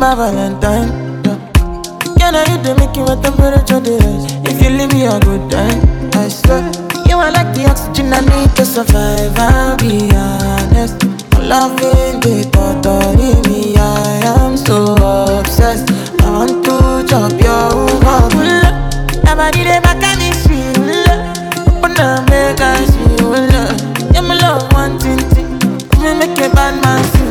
my Valentine. Can I hit the making my temperature rise? If you leave me a good time, I swear. You are like the oxygen I need to survive. I'll be honest. My loving the thought of me. I am so obsessed. I want to chop your heart. Nobody dey back at me, Open up, make see you love. Yeah, my love, one thing. Me make a bad man sing.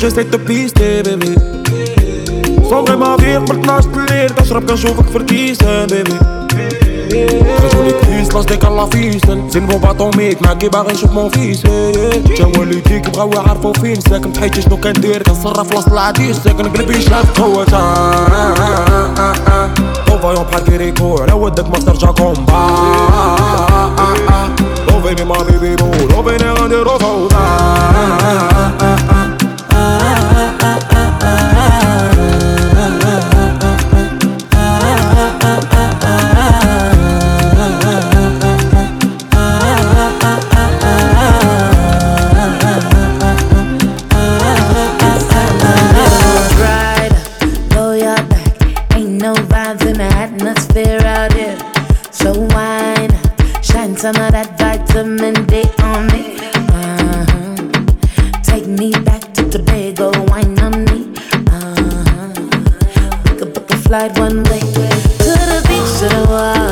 جاي تو بيستي بيبي صومي ما فيك قبل 12 الليل كنشرب كنشوفك في الكيسان بيبي خرجولي كيس لاش ديك الله فيسن زين بو باطوميك معاكي باغي نشوف مون فيس جا والديك بغاو يعرفو فين ساكن بحياتي شنو كندير كنصرف وسط العديس ساكن قلبي شاف قوة طوفايون بحال كيريكو على ودك ما ترجع كومبا لوفيني ما بيبي بو لوفيني غنديرو فوضى atmosphere out here. So wine, shine some of that vitamin D on me. Uh-huh. Take me back to Tobago, wine on me. Uh-huh. We could book a flight one way to the beach, to the water.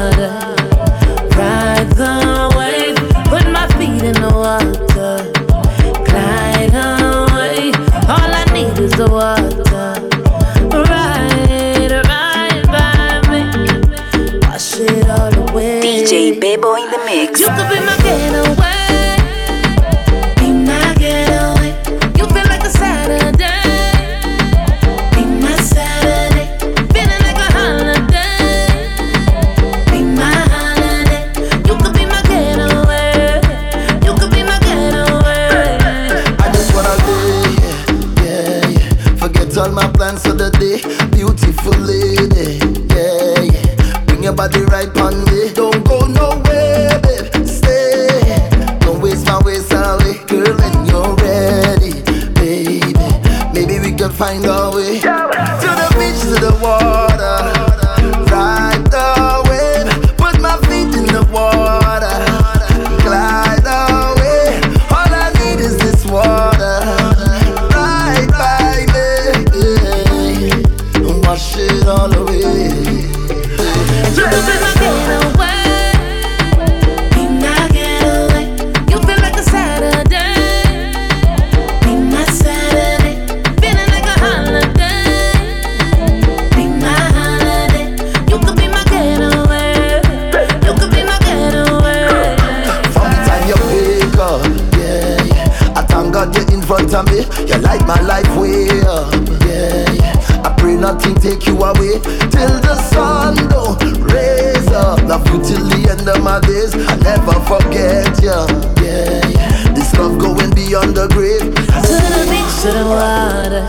Of me. You light my life way up, yeah. I pray nothing take you away till the sun don't raise up. Love you till the end of my days. I never forget you, yeah. This love going beyond the grave. To the beach, to the water,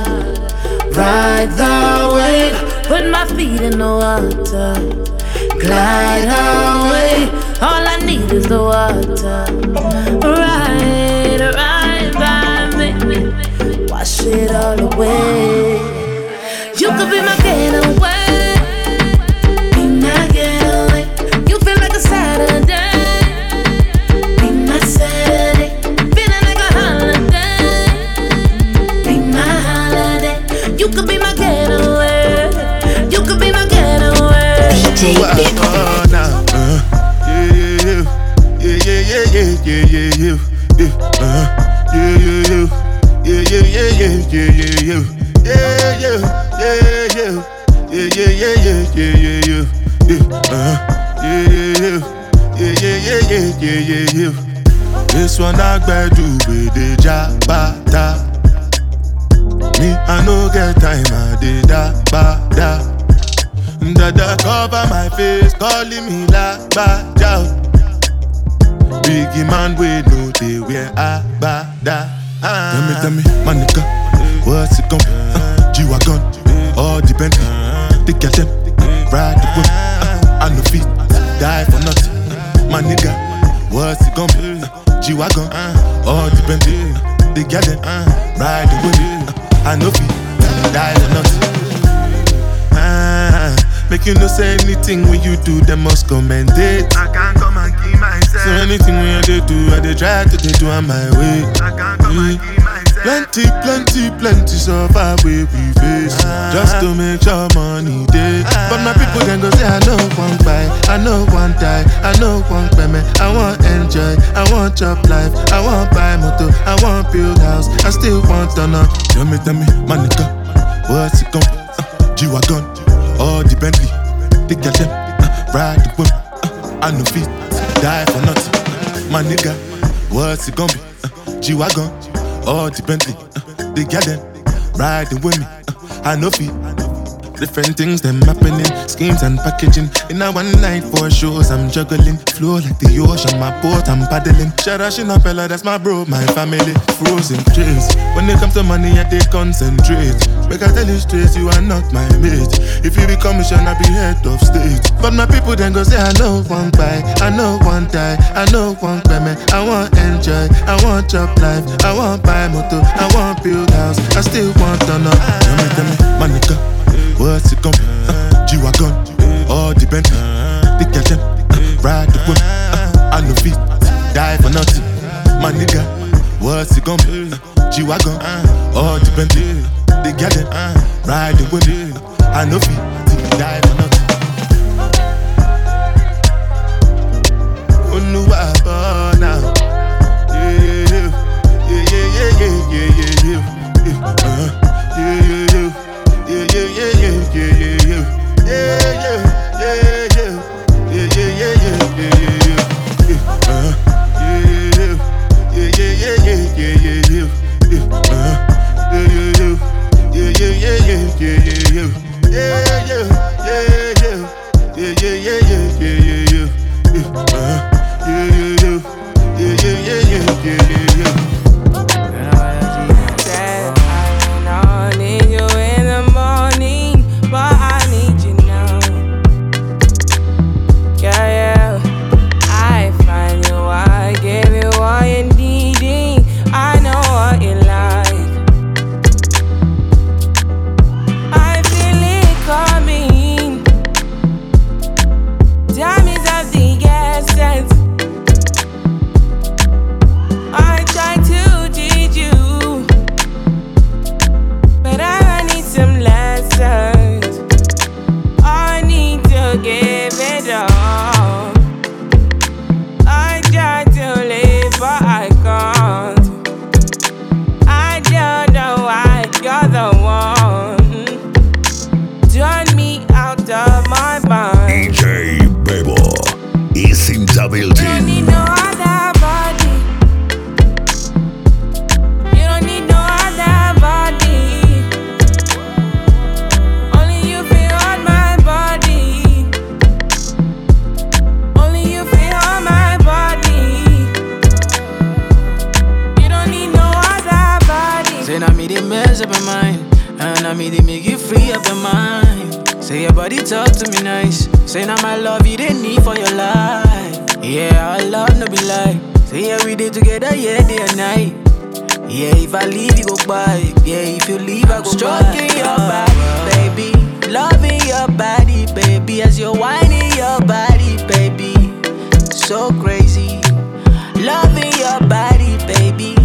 ride the wave. Put my feet in the water, glide away. All I need is the water. Ride, away. You could be my getaway, yeah, yeah, yeah, yeah. This one I do with the jabata. Me, I no get time, I did da ba da. Dada cover my face, calling me like bad Biggie man, we know they wear a bada. Tell me, tell me, my nigga, what's it gon' be? Uh, G-Wagon, all Bentley, take your them, ride the whip. Uh, I no feet, die for nothing. My nigga, what's it gonna be? Uh, G-Wagon, all the Bentley, take your them, ride the whip. Uh, I no feet, die for nothing. Ah, make you no say anything when you do, them must commend it. I can't come and keep myself. So anything when I dey do, I dey try to dey do on my way. I can't come and keep myself. Plenty, plenty, plenty suffer way we face Just to make sure money day But my people then go say I know one buy, I know one die, I know one payment I want enjoy, I want chop life. I want buy motor, I want build house. I still want to know Tell me, tell me, my nigga What's it gon'? Uh, G-Wagon, all the Bentley Take your them, uh, ride the whip uh, I no fit, die for nothing. My nigga, what's it gon' be? Uh, G-Wagon all the Bentley, uh, them riding with me. Uh, I know feet. Different things them happening, schemes and packaging. In a one night for shows, I'm juggling. Flow like the ocean, my boat, I'm paddling. Shout out Shinapella, that's my bro, my family. Frozen dreams. When it comes to money, I they concentrate. Make I tell you straight, you are not my mate. If you be commission, I'll be head of state. But my people then go say, I know one buy, I know one die, I know one payment. I want enjoy, I want job life, I want buy motor, I want build house, I still want to know. Yeah, day and night. Yeah, if I leave you go by Yeah, if you leave I go Stroking your body, baby. Loving your body, baby As you're whining your body, baby. So crazy. Loving your body, baby.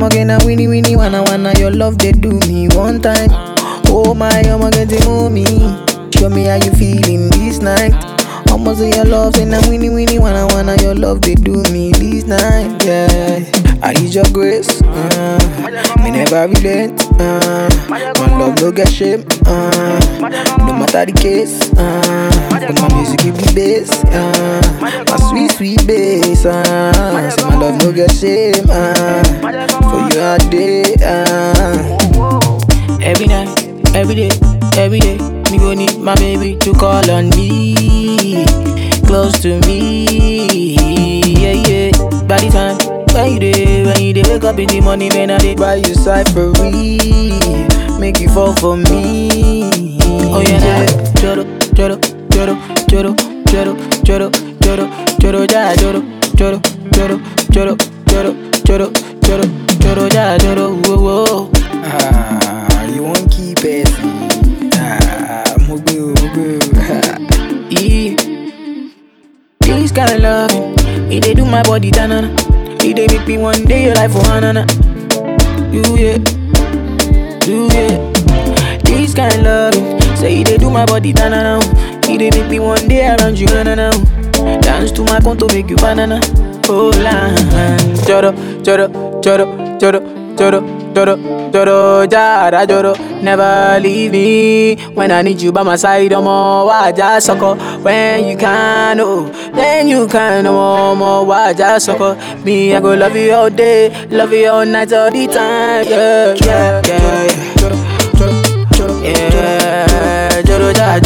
I'ma get a winnie winnie wanna wanna your love they do me one time. Oh my, I'ma get to know me. Show me how you feeling this night. Say your love, and I'm winnie winnie wanna wanna your love they do me this night. Yeah, I need your grace. Uh, me never relent. Uh, my love no get shame. Uh, no matter the case. Uh, but my music give me bass. Uh, my sweet sweet bass. Uh, love no get shame. Uh, for you all day. Uh. Every night, every day, every day, me go need my baby to call on me, close to me, yeah yeah. By the time when you day, when you day, wake up in the morning, man, I dey buy you cyphery, make you fall for me. Oh yeah, yeah. Choro, choro, choro, choro, choro, choro, choro, choro, ja, choro, choro, choro, choro, choro, choro, choro, choro, ja, choro, whoa, whoa. Ah, you won't keep it. Ah, mugu, mugu. Yeah. This kind of loving, it they do my body tanana. It they make me one day your life for hanana. You yeah, you yeah. This kind of loving, say it they do my body tanana. It they make me one day around you na na. Dance to my conto make you banana. Oh la, choro, choro, choro, choro, choro, choro, choro, jara, choro. Never leave me when I need you by my side. Oh, I'm all why just sucker when you can, oh, then you can, oh, no more. Why just sucker me? I go love you all day, love you all night, all the time. Yeah, yeah, yeah. Yeah, choro, ja,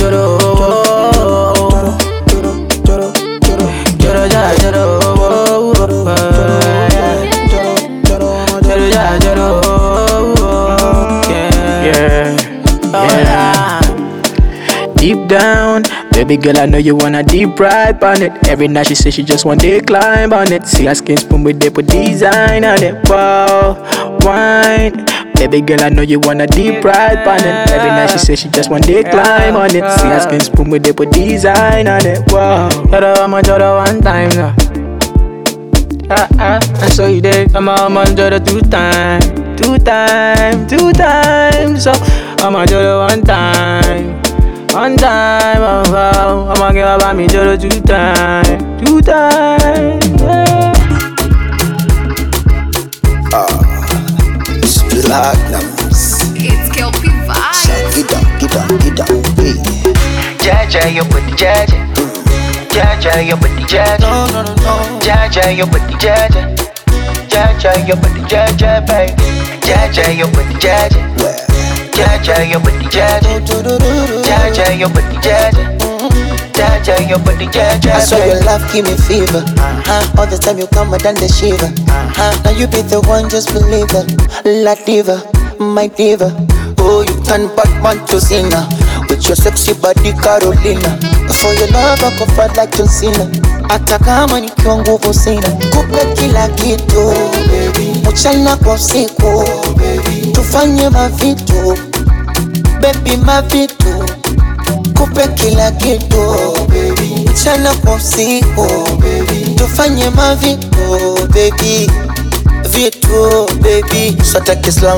down, baby girl, I know you wanna deep ride on it. Every night she says she just want to climb on it. See her skin spoon with they put design on it. Wow, wine. Baby girl, I know you wanna deep ride on it. Every night she says she just want to climb on it. See her skin spoon with they put design on it. Wow, Joro, I'm a Joro one time now. Ah ah, and so you did. I'm a I'm a Joro two time, two time, two times. So I'm a Joro one time. One time, oh, oh, oh I'ma give about me Joro two time, two time. Yeah. Ah, Platinums. It's Kelpie Vibes. Get up, get up, get up, hey. Jaja, your booty, Jaja. Jaja, your booty, Jaja. No, no, no, no. Jaja, your booty, Jaja. Jaja, your booty, Jaja, baby. Jaja, your booty, Jaja. Jaja, your booty. Jaja, your booty. Jaja, your booty, Jaja, I saw your love give me fever. Uh-huh. All the time you come, I done the shiver. Uh-huh. Now you be the one, just believe it. La diva, my diva. Oh, you turn Batman to Cena with your sexy body, Carolina. For your love, I go fight like John Cena. Hata kama nikiwa nguvu sina, kupe kila kitu mchana kwa usiku, tufanye mavitu Baby mavitu kupe kila kitu. Chana baby. Mchana kwa usiku. Tufanye mavitu oh, vitu bebi sota kisla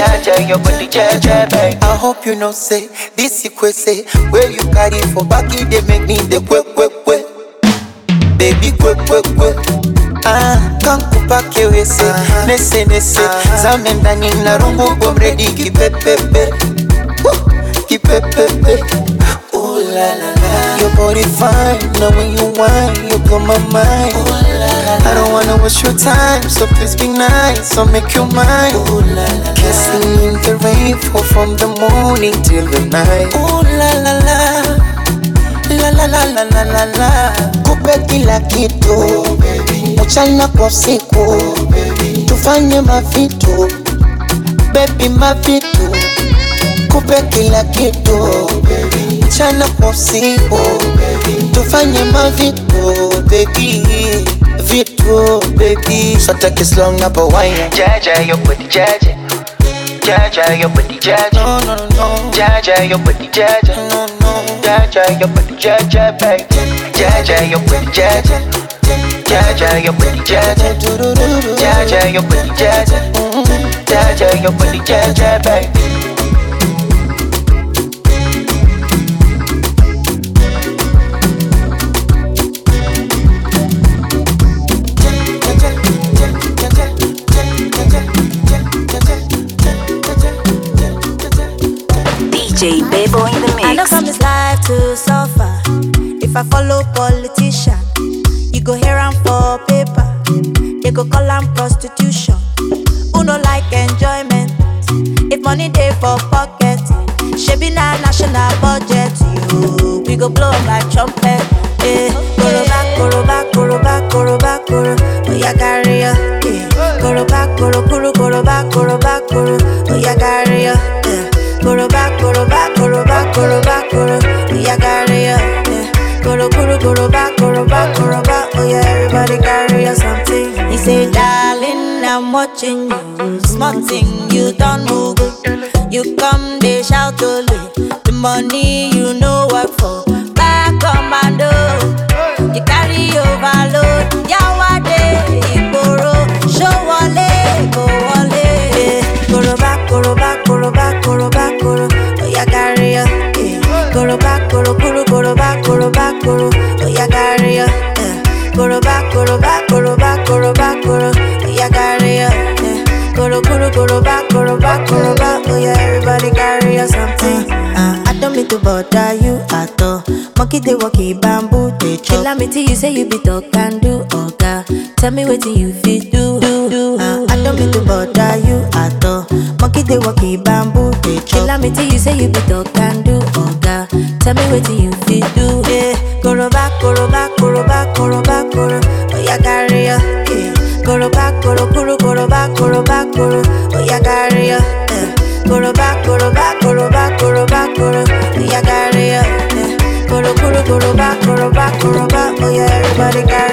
Jaja, your booty, Jaja, baby. I hope you know say this equate say where you carry for back it they make me the quick quick quick baby quick quick quick ah kankupa kewese nese nese zame ndani na rungu bomredi kipepepe kipepepe Ooh la la la. Your body fine, now when you whine, you blow my mind. Ooh la la I don't wanna waste your time, so please be nice, so make you mine. Ooh la la, kissing in the rain, from the morning till the night. Ooh la la la. La la la la la la la. Kupe kila kitu. Mchana kwa usiku Tufanye mavitu Baby mavitu Kupe kila kitu. Mchana kwa usiku Tufanye mavitu Baby Vitu baby So take it slow napo wine Jaja, your booty, jaja. Jaja, your booty, jaja. No no no no Jaja, your booty, jaja. No no Jaja, your booty, jaja, baby. Jaja, your booty, jaja. Jaja, your booty, jaja. Jaja, your booty, jaja. Jaja, your booty, jaja, baby. Koro. Oya carry ya. Eh, koroba, koro, koro, koroba, koroba, koro. Oya carry ya. say you be talk and do oga. Tell me wetin you fit do. do, do. Uh, I don't mean to bother you at all. Monkey dey walk in bamboo dey chop. Tell me till you say you be talk and do oga. Tell me wetin you fit do. Yeah. Koroba, koroba, koroba, koroba, koro. Oh yeah, carry ya. Yeah. Koroba, koro, koro, koroba, koroba, koro. Oh yeah, carry ya. Yeah. Koroba, koroba, koroba, koroba, koro. Oh yeah, carry ya. Yeah. Koro, koro, koroba, koroba, koroba. Yeah, everybody got